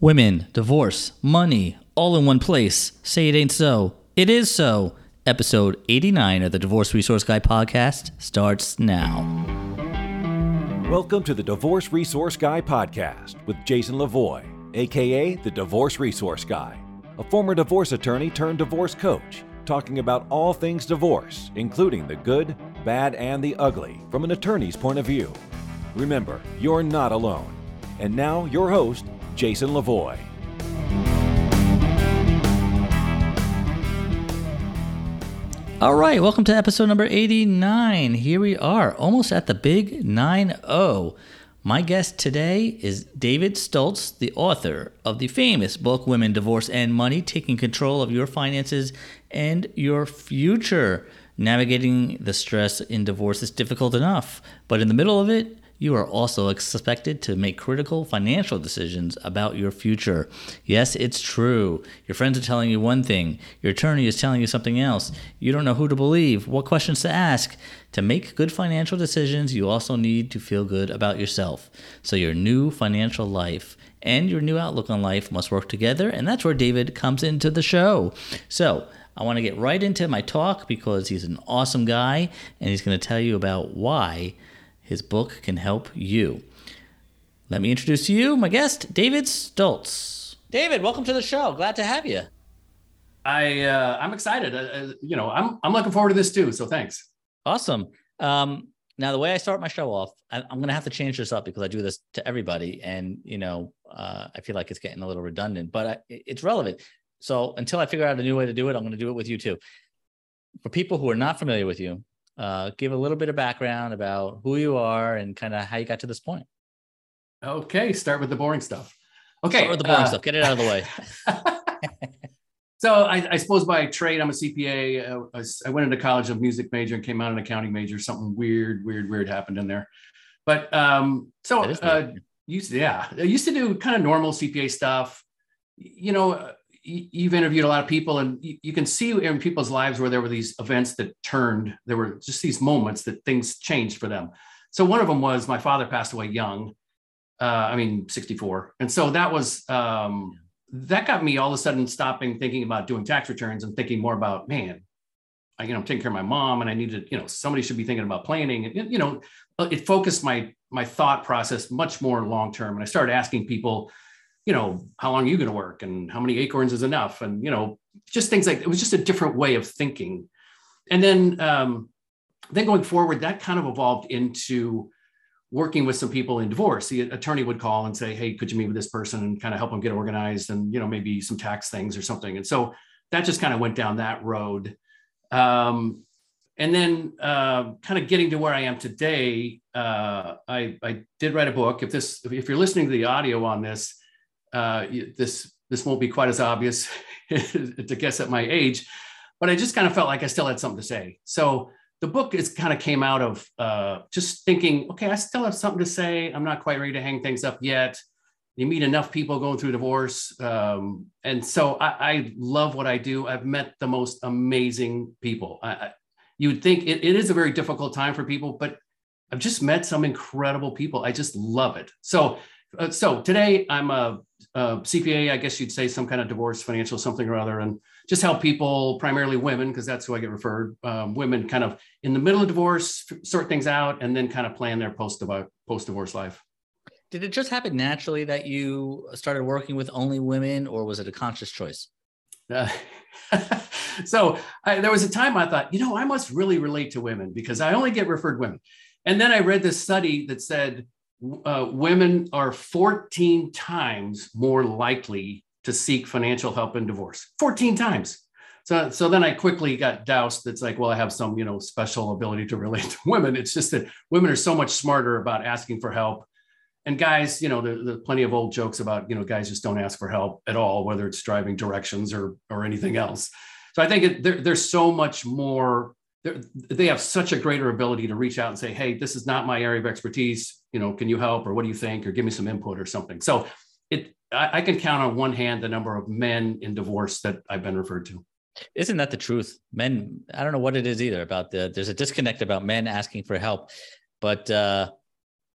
Women, divorce, money, all in one place. Say it ain't so. It is so. Episode 89 of the Divorce Resource Guy podcast starts now. Welcome to the Divorce Resource Guy podcast with Jason Levoy, aka the Divorce Resource Guy, a former divorce attorney turned divorce coach, talking about all things divorce, including the good, bad, and the ugly from an attorney's point of view. Remember, you're not alone. And now, your host, Jason Levoy. All right, welcome to episode number 89. Here we are, almost at the big 9 0. My guest today is David Stolz, the author of the famous book Women, Divorce, and Money Taking Control of Your Finances and Your Future. Navigating the stress in divorce is difficult enough, but in the middle of it, you are also expected to make critical financial decisions about your future. Yes, it's true. Your friends are telling you one thing, your attorney is telling you something else. You don't know who to believe, what questions to ask. To make good financial decisions, you also need to feel good about yourself. So, your new financial life and your new outlook on life must work together, and that's where David comes into the show. So, I want to get right into my talk because he's an awesome guy and he's going to tell you about why his book can help you. Let me introduce to you my guest, David Stolz. David, welcome to the show. Glad to have you. I uh, I'm excited. Uh, uh, you know, I'm I'm looking forward to this too. So thanks. Awesome. Um, now, the way I start my show off, I, am going to have to change this up because I do this to everybody, and you know, uh, I feel like it's getting a little redundant, but I, it's relevant. So until I figure out a new way to do it, I'm going to do it with you too. For people who are not familiar with you, uh, give a little bit of background about who you are and kind of how you got to this point. Okay, start with the boring stuff. Okay, start with the boring uh, stuff. Get it out of the way. so I, I, suppose by trade, I'm a CPA. Uh, I went into college a music major and came out an accounting major. Something weird, weird, weird happened in there. But um, so uh, used to, yeah, I used to do kind of normal CPA stuff. You know, you've interviewed a lot of people and you, can see in people's lives where there were these events that turned there were just these moments that things changed for them so one of them was my father passed away young uh, i mean 64 and so that was um, that got me all of a sudden stopping thinking about doing tax returns and thinking more about man I, you know, I'm taking care of my mom and I needed, you know, somebody should be thinking about planning. And, you know, it focused my my thought process much more long term. And I started asking people, you know, how long are you going to work and how many acorns is enough? And, you know, just things like it was just a different way of thinking. And then, um, then going forward, that kind of evolved into working with some people in divorce. The attorney would call and say, Hey, could you meet with this person and kind of help them get organized and, you know, maybe some tax things or something. And so that just kind of went down that road. Um, and then uh, kind of getting to where I am today, uh, I, I did write a book. If this, if you're listening to the audio on this, uh, this this won't be quite as obvious to guess at my age, but I just kind of felt like I still had something to say. So the book is kind of came out of uh, just thinking, okay, I still have something to say. I'm not quite ready to hang things up yet. You meet enough people going through divorce, um, and so I, I, love what I do. I've met the most amazing people. I, I, you would think it, it is a very difficult time for people, but I've just met some incredible people. I just love it. So uh, so today I'm a, a, CPA, I guess you'd say some kind of divorce, financial something or other, and just help people, primarily women, because that's who I get referred. Um, women kind of in the middle of divorce, sort things out, and then kind of plan their post post divorce life. Did it just happen naturally that you started working with only women, or was it a conscious choice? Uh, so I, there was a time I thought, you know, I must really relate to women because I only get referred women. And then I read this study that said uh, women are 14 times more likely to seek financial help in divorce. 14 times. So so then i quickly got doused That's like well i have some you know special ability to relate to women. It's just that women are so much smarter about asking for help. And guys you know there's plenty of old jokes about you know guys just don't ask for help at all whether it's driving directions or or anything else. So i think it, there, there's so much more they have such a greater ability to reach out and say, "Hey, this is not my area of expertise. You know, can you help, or what do you think, or give me some input or something." So, it I, I can count on one hand the number of men in divorce that I've been referred to. Isn't that the truth? Men, I don't know what it is either about the. There's a disconnect about men asking for help, but uh,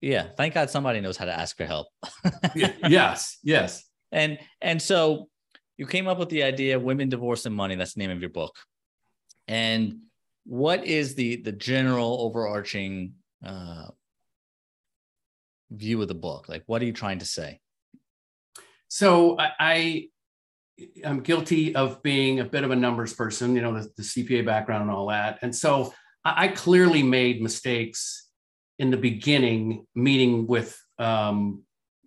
yeah, thank God somebody knows how to ask for help. yes, yes. And and so you came up with the idea women divorce and money that's the name of your book and what is the the general overarching uh, view of the book like what are you trying to say so i, I am guilty of being a bit of a numbers person you know the, the cpa background and all that and so I, clearly made mistakes in the beginning meeting with um,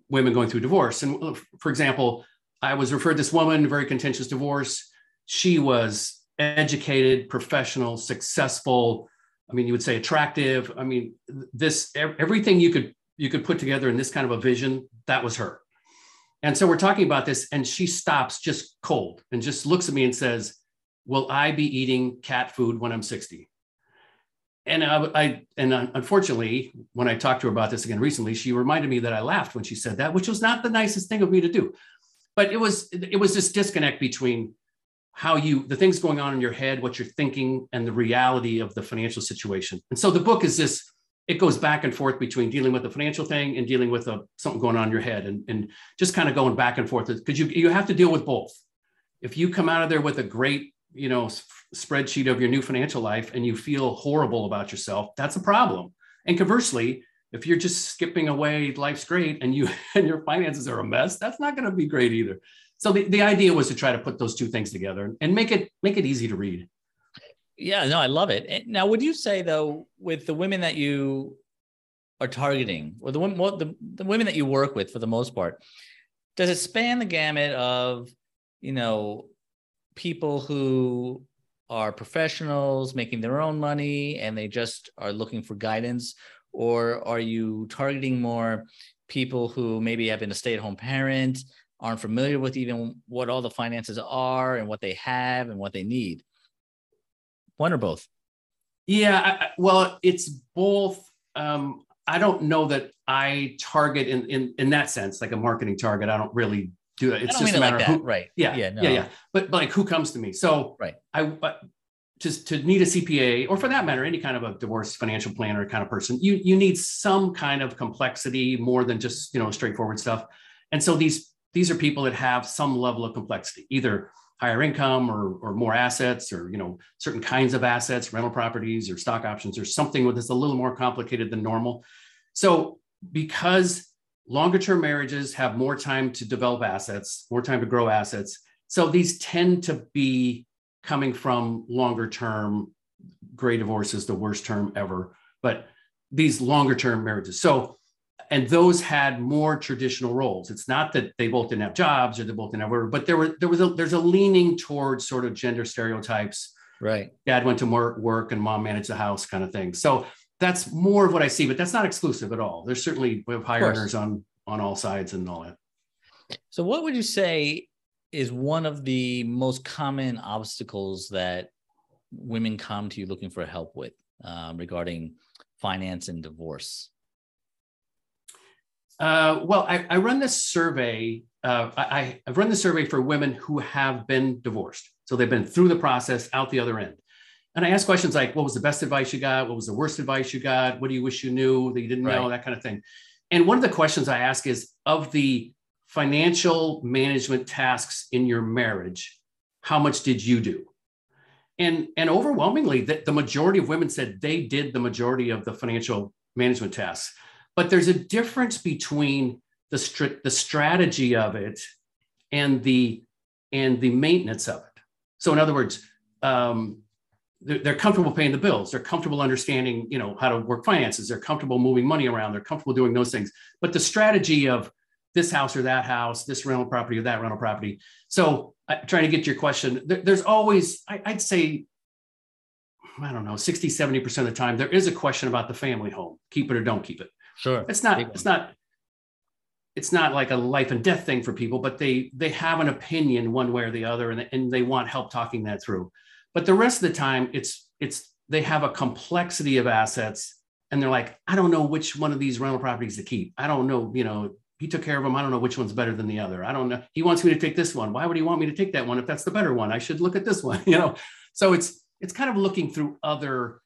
women going through divorce and for example I was referred this woman, very contentious divorce. She was educated, professional, successful. I mean, you would say attractive. I mean, this everything you could you could put together in this kind of a vision, that was her. And so we're talking about this, and she stops just cold and just looks at me and says, "Will I be eating cat food when I'm 60?" And I, I and unfortunately, when I talked to her about this again recently, she reminded me that I laughed when she said that, which was not the nicest thing of me to do but it was it was this disconnect between how you the things going on in your head what you're thinking and the reality of the financial situation and so the book is this it goes back and forth between dealing with the financial thing and dealing with a, something going on in your head and, and just kind of going back and forth. Because you, you have to deal with both. If you come out of there with a great you know spreadsheet of your new financial life and you feel horrible about yourself that's a problem. And conversely if you're just skipping away life's great and you and your finances are a mess that's not going to be great either. So the, the idea was to try to put those two things together and make it make it easy to read yeah no i love it. Now would you say though with the women that you are targeting or the women the, the women that you work with for the most part does it span the gamut of you know people who are professionals making their own money and they just are looking for guidance? Or are you targeting more people who maybe have been a stay-at-home parent aren't familiar with even what all the finances are and what they have and what they need one or both? Yeah I, well it's both um, i don't know that i target in, in in that sense like a marketing target i don't really do that it's just a matter like of who, right. Yeah yeah no. yeah. Yeah but, but like who comes to me? So right. I but to, to need a CPA, or for that matter, any kind of a divorce financial planner kind of person, you you need some kind of complexity more than just you know straightforward stuff. And so these these are people that have some level of complexity, either higher income or, or more assets or you know certain kinds of assets, rental properties or stock options or something that's a little more complicated than normal. So because longer term marriages have more time to develop assets, more time to grow assets. So these tend to be coming from longer term gray divorce is the worst term ever but these longer term marriages so and those had more traditional roles. It's not that they both didn't have jobs or they both didn't have work but there were there was a there's a leaning towards sort of gender stereotypes. Right. Dad went to work and mom managed the house kind of thing. So that's more of what i see but that's not exclusive at all. There's certainly we have high earners on on all sides and all that. So what would you say is one of the most common obstacles that women come to you looking for help with um, regarding finance and divorce? Uh, well, I, I, run this survey. Uh, I, have run the survey for women who have been divorced. So they've been through the process out the other end. And I ask questions like, what was the best advice you got? What was the worst advice you got? What do you wish you knew that you didn't right. know? That kind of thing. And one of the questions I ask is of the financial management tasks in your marriage, how much did you do? And, and overwhelmingly, the, the majority of women said they did the majority of the financial management tasks. But there's a difference between the, str- the strategy of it and the, and the maintenance of it. So, in other words, um, they're, they're comfortable paying the bills. They're comfortable understanding, you know, how to work finances. They're comfortable moving money around. They're comfortable doing those things. But the strategy of this house or that house, this rental property or that rental property. So, uh, trying to get to your question, there, there's always, I, I'd say, I don't know, 60, 70% of the time, there is a question about the family home, keep it or don't keep it. Sure. It's not, it's not, it's not like a life and death thing for people, but they they have an opinion one way or the other, and, and they want help talking that through. But the rest of the time, it's it's they have a complexity of assets, and they're like, I don't know which one of these rental properties to keep. I don't know, you know, he took care of them. I don't know which one's better than the other. I don't know. He wants me to take this one. Why would he want me to take that one if that's the better one? I should look at this one, you know. So it's it's kind of looking through other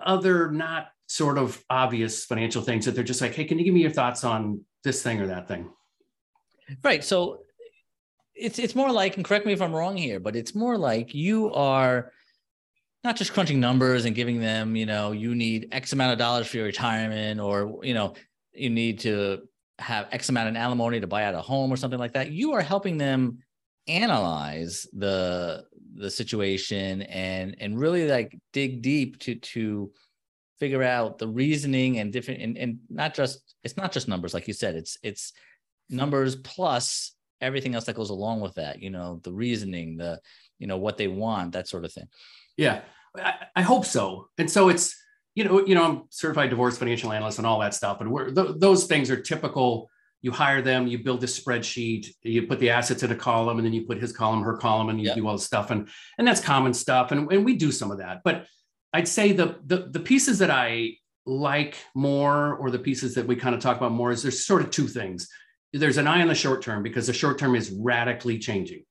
other not sort of obvious financial things that they're just like, hey, can you give me your thoughts on this thing or that thing? Right. So it's it's more like, and correct me if I'm wrong here, but it's more like you are not just crunching numbers and giving them, you know, you need X amount of dollars for your retirement, or you know, you need to have X amount of alimony to buy out a home or something like that. You are helping them analyze the the situation and and really like dig deep to to figure out the reasoning and different and, and not just it's not just numbers like you said it's it's numbers plus everything else that goes along with that you know the reasoning the you know what they want that sort of thing. Yeah i, I hope so. And so it's you know you know i'm certified divorce financial analyst and all that stuff but we're, th- those things are typical. You hire them you build a spreadsheet you put the assets in a column and then you put his column her column and you yep. do all the stuff and and that's common stuff and, and we do some of that. But i'd say the, the the pieces that i like more or the pieces that we kind of talk about more is there's sort of two things there's an eye on the short term because the short term is radically changing.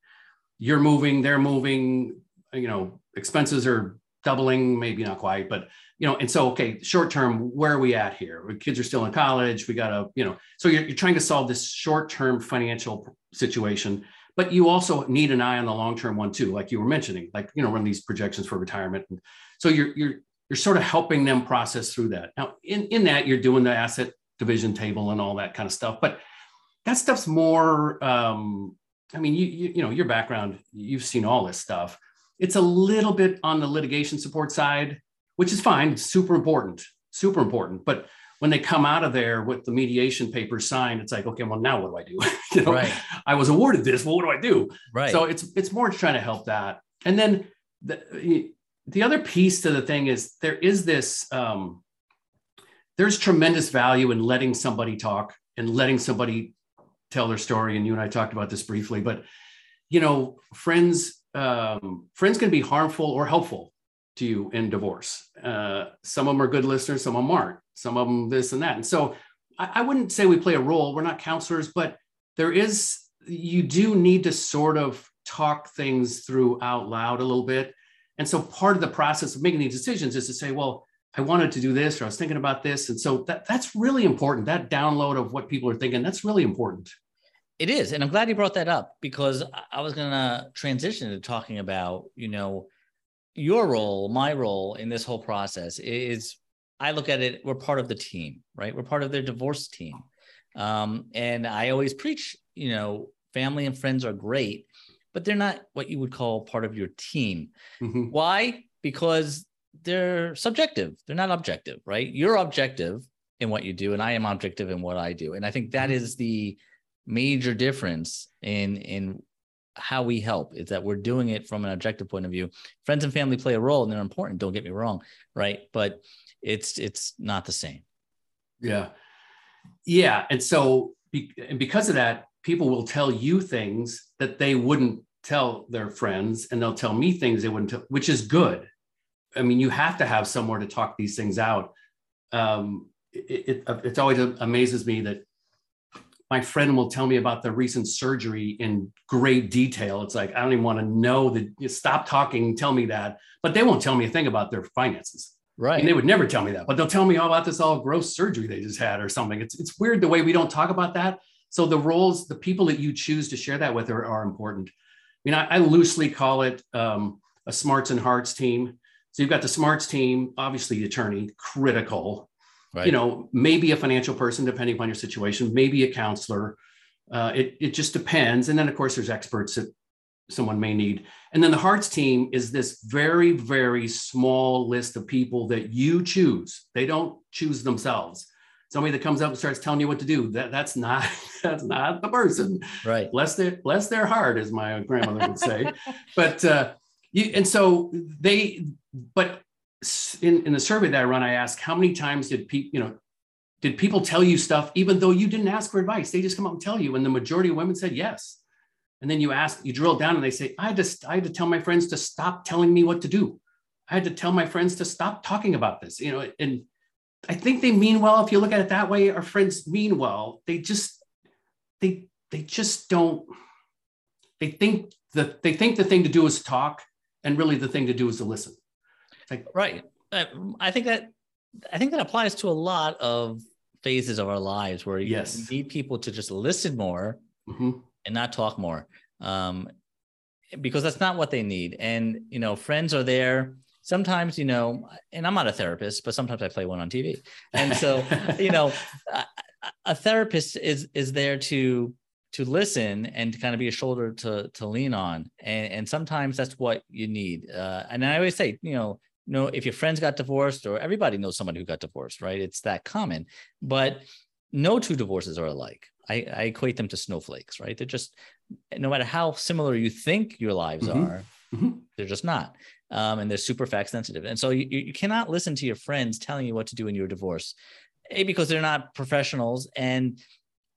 You're moving, they're moving, you know, expenses are doubling, maybe not quite, but you know, and so okay, short term, where are we at here? kids are still in college. We gotta, you know, so you're, you're trying to solve this short term financial situation, but you also need an eye on the long term one too, like you were mentioning, like you know, run these projections for retirement. And so you're you're you're sort of helping them process through that. Now, in in that, you're doing the asset division table and all that kind of stuff, but that stuff's more um, i mean you, you you know your background you've seen all this stuff it's a little bit on the litigation support side which is fine it's super important super important but when they come out of there with the mediation papers signed it's like okay well now what do i do? You know right. i was awarded this well what do i do? Right. So it's it's more trying to help that. And then the the other piece to the thing is there is this um, there's tremendous value in letting somebody talk and letting somebody tell their story. And you and I talked about this briefly, but you know, friends, um, friends can be harmful or helpful to you in divorce. Uh, some of them are good listeners, some of them aren't. Some of them this and that. And so I, I wouldn't say we play a role. We're not counselors, but there is you do need to sort of talk things through out loud a little bit. And so part of the process of making these decisions is to say, well, I wanted to do this or I was thinking about this. And so that, that's really important. That download of what people are thinking, that's really important. It is. And I'm glad you brought that up because I was going to transition to talking about, you know, your role, my role in this whole process is I look at it, we're part of the team, right? We're part of their divorce team. Um, and I always preach, you know, family and friends are great, but they're not what you would call part of your team. Mm-hmm. Why? Because they're subjective. They're not objective, right? You're objective in what you do, and I am objective in what I do. And I think that mm-hmm. the major difference in in how we help is that we're doing it from an objective point of view. Friends and family play a role and they're important. Don't get me wrong, right? But it's it's not the same. Yeah, yeah, and so be, and because of that, people will tell you things that they wouldn't tell their friends, and they'll tell me things they wouldn't tell, which is good I mean, you have to have somewhere to talk these things out. Um, it, it, it always amazes me that my friend will tell me about the recent surgery in great detail. It's like, I don't even want to know that stop talking, tell me that, but they won't tell me a thing about their finances. Right. And they would never tell me that, but they'll tell me all about this all gross surgery they just had or something. It's, it's weird the way we don't talk about that. So the roles, the people that you choose to share that with are, are important. I mean, I, I loosely call it um, a smarts and hearts team. So you've got the smarts team, obviously the attorney, critical. Right. You know, maybe a financial person, depending upon your situation, maybe a counselor. Uh, it, it just depends. And then, of course, there's experts that someone may need. And then the hearts team is this very, very small list of people that you choose. They don't choose themselves. Somebody that comes up and starts telling you what to do, that, that's not that's not the person. Right. Bless their bless their heart, as my grandmother would say. but uh, you, and so they, but in, in the survey that I run, I ask how many times did people, you know, did people tell you stuff even though you didn't ask for advice? They just come up and tell you. And the majority of women said yes. And then you ask, you drill down and they say, I had to, I had to tell my friends to stop telling me what to do. I had to tell my friends to stop talking about this, you know, and I think they mean well. If you look at it that way, our friends mean well. They just, they, they just don't, they think that they think the thing to do is talk and really the thing to do is to listen like, right uh, i think that i think that applies to a lot of phases of our lives where yes. you need people to just listen more mm-hmm. and not talk more. Um, because that's not what they need. And, you know, friends are there. Sometimes, you know, and I'm not a therapist, but sometimes I play one on TV. And so, you know, a, a therapist is is there to to listen and to kind of be a shoulder to to lean on. And, and sometimes that's what you need. Uh, and I always say, you know, you know, if your friends got divorced or everybody knows somebody who got divorced, right? It's that common. But no two divorces are alike. I, I equate them to snowflakes, right? They're just no matter how similar you think your lives mm-hmm. are, mm-hmm. they're just not. Um, and they're super fact sensitive. And so you, you cannot listen to your friends telling you what to do in your divorce, A, because they're not professionals. And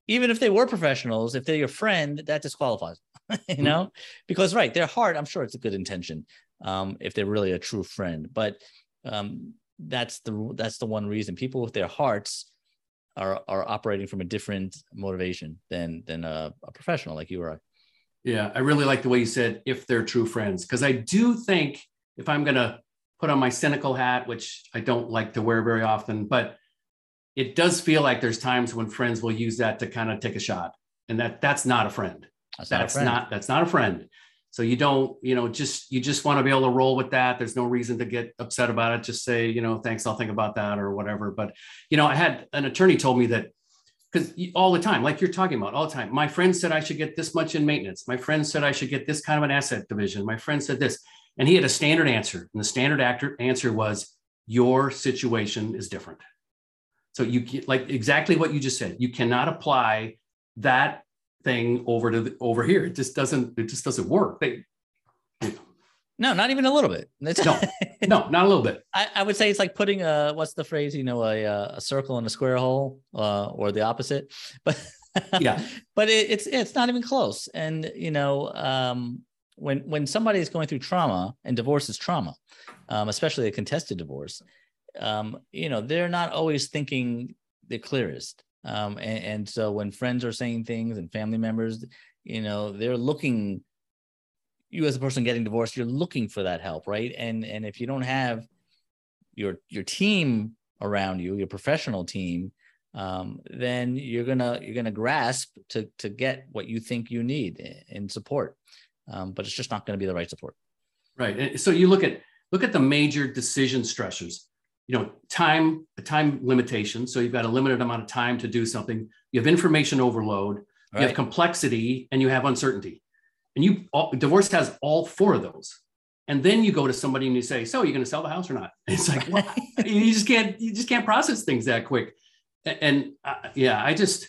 even if they were professionals, if they're your friend, that disqualifies, you mm-hmm. know, because right, their heart, I'm sure it's a good intention um, if they're really a true friend. But um, that's the that's the one reason people with their hearts are are operating from a different motivation than than a, a professional like you or I. Yeah, I really like the way you said if they're true friends because I do think if I'm gonna put on my cynical hat, which I don't like to wear very often, but it does feel like there's times when friends will use that to kind of take a shot, and that that's not a friend. That's, that's not, a friend. not that's not a friend. So you don't, you know, just you just want to be able to roll with that. There's no reason to get upset about it. Just say, you know, thanks, I'll think about that or whatever. But you know, I had an attorney told me that because all the time, like you're talking about, all the time. My friend said I should get this much in maintenance. My friend said I should get this kind of an asset division. My friend said this, and he had a standard answer, and the standard actor answer was, "Your situation is different." So you like exactly what you just said. You cannot apply that thing over to the, over here. It just doesn't. It just doesn't work. They, no, not even a little bit. It's, no, no, not a little bit. I, I, would say it's like putting a what's the phrase? You know, a a circle in a square hole, uh, or the opposite. But yeah, but it, it's it's not even close. And you know, um, when when somebody is going through trauma, and divorce is trauma, um, especially a contested divorce, um, you know, they're not always thinking the clearest. Um, and, and so when friends are saying things and family members, you know, they're looking you as a person getting divorced, you're looking for that help, right? And and if you don't have your your team around you, your professional team, um, then you're gonna you're gonna grasp to to get what you think you need in support, um, but it's just not going to be the right support. Right. So you look at look at the major decision stressors you know time a time limitation. So you've got a limited amount of time to do something. You have information overload you have complexity and you have uncertainty. And you all, divorce has all four of those. And then you go to somebody and you say so you're going to sell the house or not? It's like well, you just can't you just can't process things that quick. And, and uh, yeah i just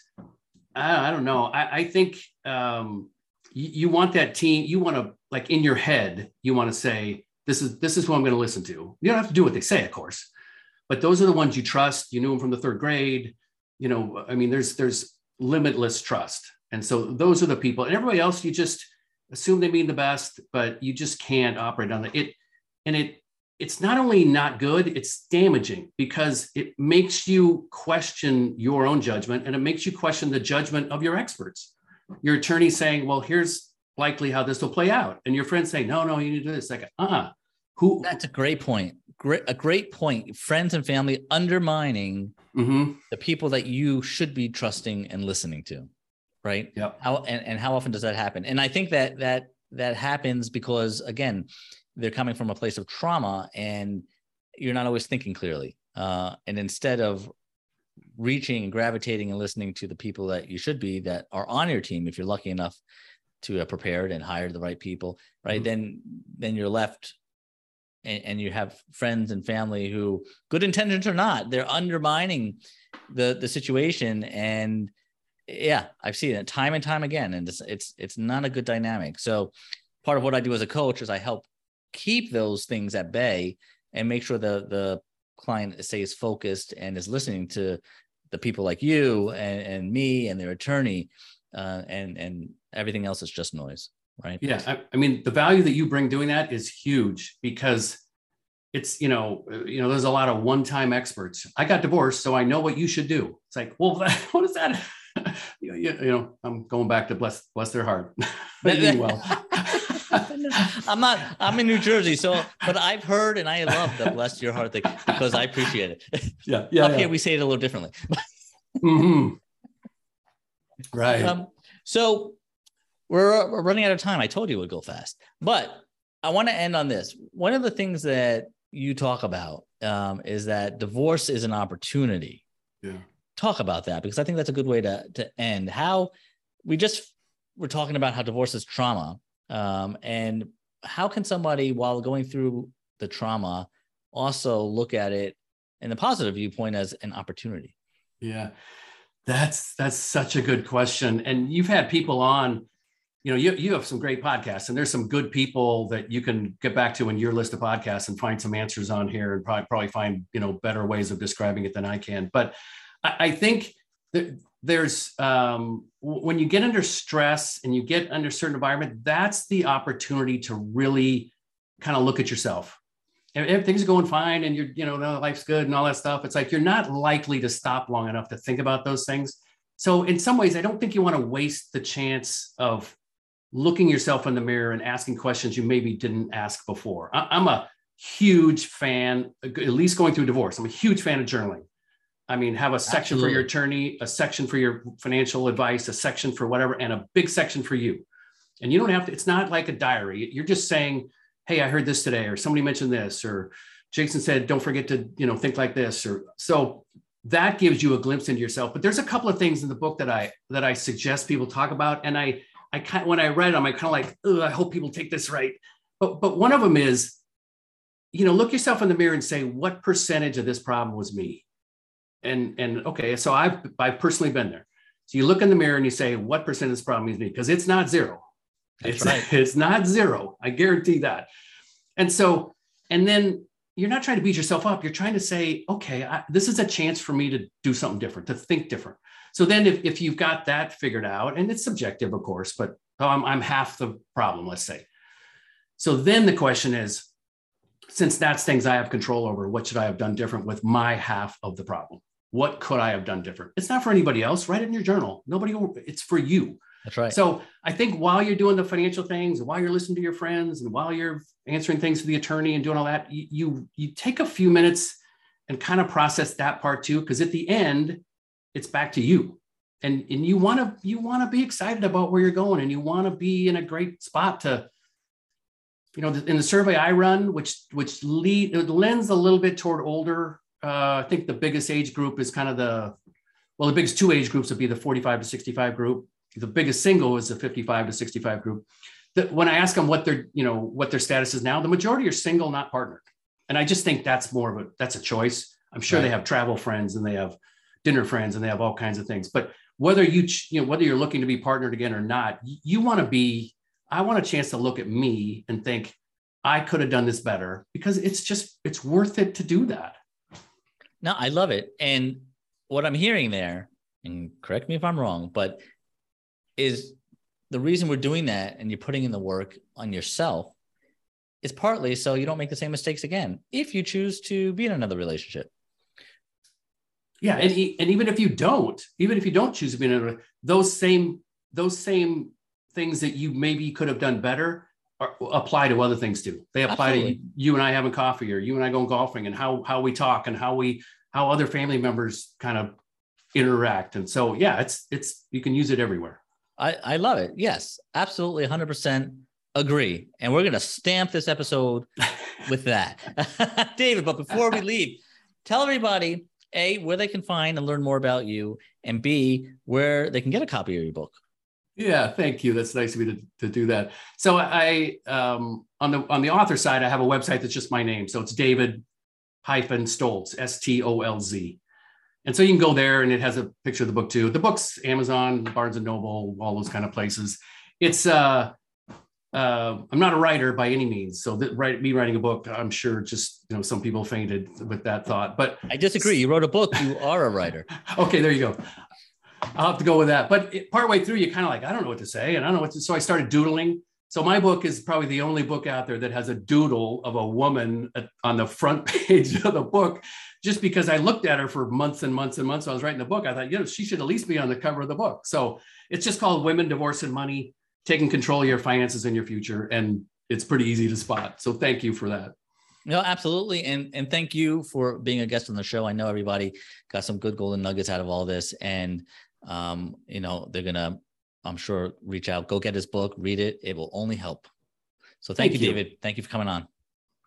I, I don't know. I, I think um, you, you want that team you want to like in your head you want to say this is this is who i'm going to listen to. You don't have to do what they say of course but those are the ones you trust. You knew them from the third grade. You know, I mean, there's there's limitless trust, and so those are the people. And everybody else, you just assume they mean the best, but you just can't operate on it. It and it it's not only not good, it's damaging because it makes you question your own judgment and it makes you question the judgment of your experts. Your attorney saying, "Well, here's likely how this will play out," and your friend saying, "No, no, you need to do this." Like, uh, uh who? That's a great point great a great point friends and family undermining mm-hmm. the people that you should be trusting and listening to right yeah how and, and how often does that happen and i think that that that happens because again they're coming from a place of trauma and you're not always thinking clearly uh, and instead of reaching and gravitating and listening to the people that you should be that are on your team if you're lucky enough to have prepared and hired the right people right mm-hmm. then then you're left and, and you have friends and family who good intentions or not they're undermining the the situation. And yeah i've seen it time and time again. And it's it's it's not a good dynamic. So part of what i do as a coach is i help keep those things at bay and make sure the the client stays focused and is listening to the people like you and, and me and their attorney uh, and and everything else is just noise right? Yeah, I, I, mean, the value that you bring doing that is huge because it's you know you know there's a lot of one-time experts. I got divorced, so I know what you should do. It's like, well, what is that? you, you, know, I'm going back to bless bless their heart. well. I'm not. I'm in New Jersey, so but I've heard and I love the bless your heart thing because I appreciate it. Yeah, yeah. Up yeah. here we say it a little differently. mm-hmm. Right. Um, So we're, we're running out of time. I told you it would go fast, but I want to end on this. One of the things that you talk about um, is that divorce is an opportunity. Yeah. Talk about that because I think that's a good way to to end. How we just we're talking about how divorce is trauma, um, and how can somebody, while going through the trauma, also look at it in the positive viewpoint as an opportunity? Yeah, that's that's such a good question, and you've had people on you know, you, you have some great podcasts and there's some good people that you can get back to in your list of podcasts and find some answers on here and probably, probably find, you know, better ways of describing it than I can. But I, I think that there's, um, when you get under stress and you get under certain environment, that's the opportunity to really kind of look at yourself. If everything's going fine and you're, you know, life's good and all that stuff, it's like you're not likely to stop long enough to think about those things. So in some ways, I don't think you want to waste the chance of looking yourself in the mirror and asking questions you maybe didn't ask before. I, am a huge fan, at least going through divorce, I'm a huge fan of journaling. I mean, have a section Absolutely. for your attorney, a section for your financial advice, a section for whatever, and a big section for you. And you don't have to, it's not like a diary. You're just saying, hey, I heard this today, or somebody mentioned this, or Jason said, don't forget to, you know, think like this. Or so that gives you a glimpse into yourself. But there's a couple of things in the book that I that I suggest people talk about. And I I kind when I read them, I kind of like, I hope people take this right. But but one of them is, you know, look yourself in the mirror and say, what percentage of this problem was me? And and okay, so I've I've personally been there. So you look in the mirror and you say, what percent of this problem is me? Because it's not zero. That's it's right. it's not zero. I guarantee that. And so, and then you're not trying to beat yourself up. You're trying to say, okay, I, this is a chance for me to do something different, to think different. So then if, if you've got that figured out, and it's subjective, of course, but oh, I'm, I'm half the problem, let's say. So then the question is, since that's things I have control over, what should I have done different with my half of the problem? What could I have done different? It's not for anybody else. Write it in your journal. Nobody, it's for you. That's right. So I think while you're doing the financial things, while you're listening to your friends, and while you're answering things to the attorney and doing all that, you you, you take a few minutes and kind of process that part too, because at the end, it's back to you. And and you want to you want to be excited about where you're going and you want to be in a great spot to you know in the survey i run which which lead it lends a little bit toward older uh, i think the biggest age group is kind of the well the biggest two age groups would be the 45 to 65 group. The biggest single is the 55 to 65 group. The, when i ask them what their you know what their status is now the majority are single not partnered. And i just think that's more of a that's a choice. I'm sure right. they have travel friends and they have dinner friends and they have all kinds of things. But whether you you know whether you're looking to be partnered again or not you want to be i want a chance to look at me and think i could have done this better because it's just it's worth it to do that. No i love it. And what i'm hearing there and correct me if i'm wrong but is the reason we're doing that and you're putting in the work on yourself is partly so you don't make the same mistakes again if you choose to be in another relationship yeah, and, and even if you don't, even if you don't choose to be in those same those same things that you maybe could have done better are, apply to other things too. They apply Absolutely. to you and I having coffee or you and I going golfing and how how we talk and how we how other family members kind of interact. And so yeah, it's it's you can use it everywhere. I, I love it. Yes, absolutely 100% agree. And we're going to stamp this episode with that. David, but before we leave, tell everybody a where they can find and learn more about you, and B where they can get a copy of your book. Yeah, thank you. That's nice of you to, to do that. So I um, on the on the author side, I have a website that's just my name. So it's David hyphen Stolz, S T O L Z. And so you can go there and it has a picture of the book too. The book's Amazon, Barnes and Noble, all those kind of places. It's uh uh, I'm not a writer by any means. So that right, me writing a book, I'm sure just you know some people fainted with that thought. But I disagree. You wrote a book. You are a writer. okay, there you go. I'll have to go with that. But it, partway through, you're kind of like, I don't know what to say, and I don't know what to. So I started doodling. So my book is probably the only book out there that has a doodle of a woman on the front page of the book, just because I looked at her for months and months and months. I was writing the book. I thought, you know, she should at least be on the cover of the book. So it's just called Women, Divorce, and Money taking control of your finances and your future. And it's pretty easy to spot. So thank you for that. No, absolutely. And and thank you for being a guest on the show. I know everybody got some good golden nuggets out of all this. And um, you know, they're gonna I'm sure reach out, go get his book, read it. It will only help. So thank, thank you, you, David. Thank you for coming on.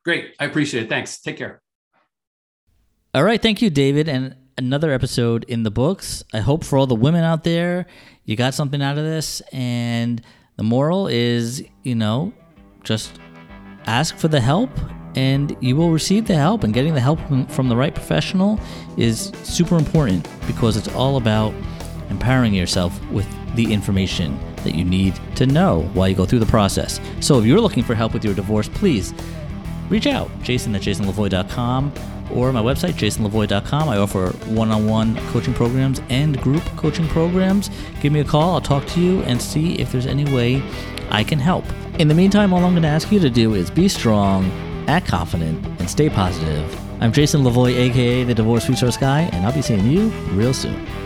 Great. I appreciate it. Thanks. Take care. All right. Thank you, David. And another episode in the books. I hope for all the women out there, you got something out of this. And the moral is, you know, just ask for the help and you will receive the help. And getting the help from the right professional is super important because it's all about empowering yourself with the information that you need to know while you go through the process. So if you're looking for help with your divorce, please reach out, jason at jasonlevoy.com or my website, jasonlevoy.com. I offer one on one coaching programs and group coaching programs. Give me a call, I'll talk to you and see if there's any way I can help. In the meantime, all I'm going to ask you to do is be strong, act confident, and stay positive. I'm Jason Levoy, aka the Divorce Resource Guy, and I'll be seeing you real soon.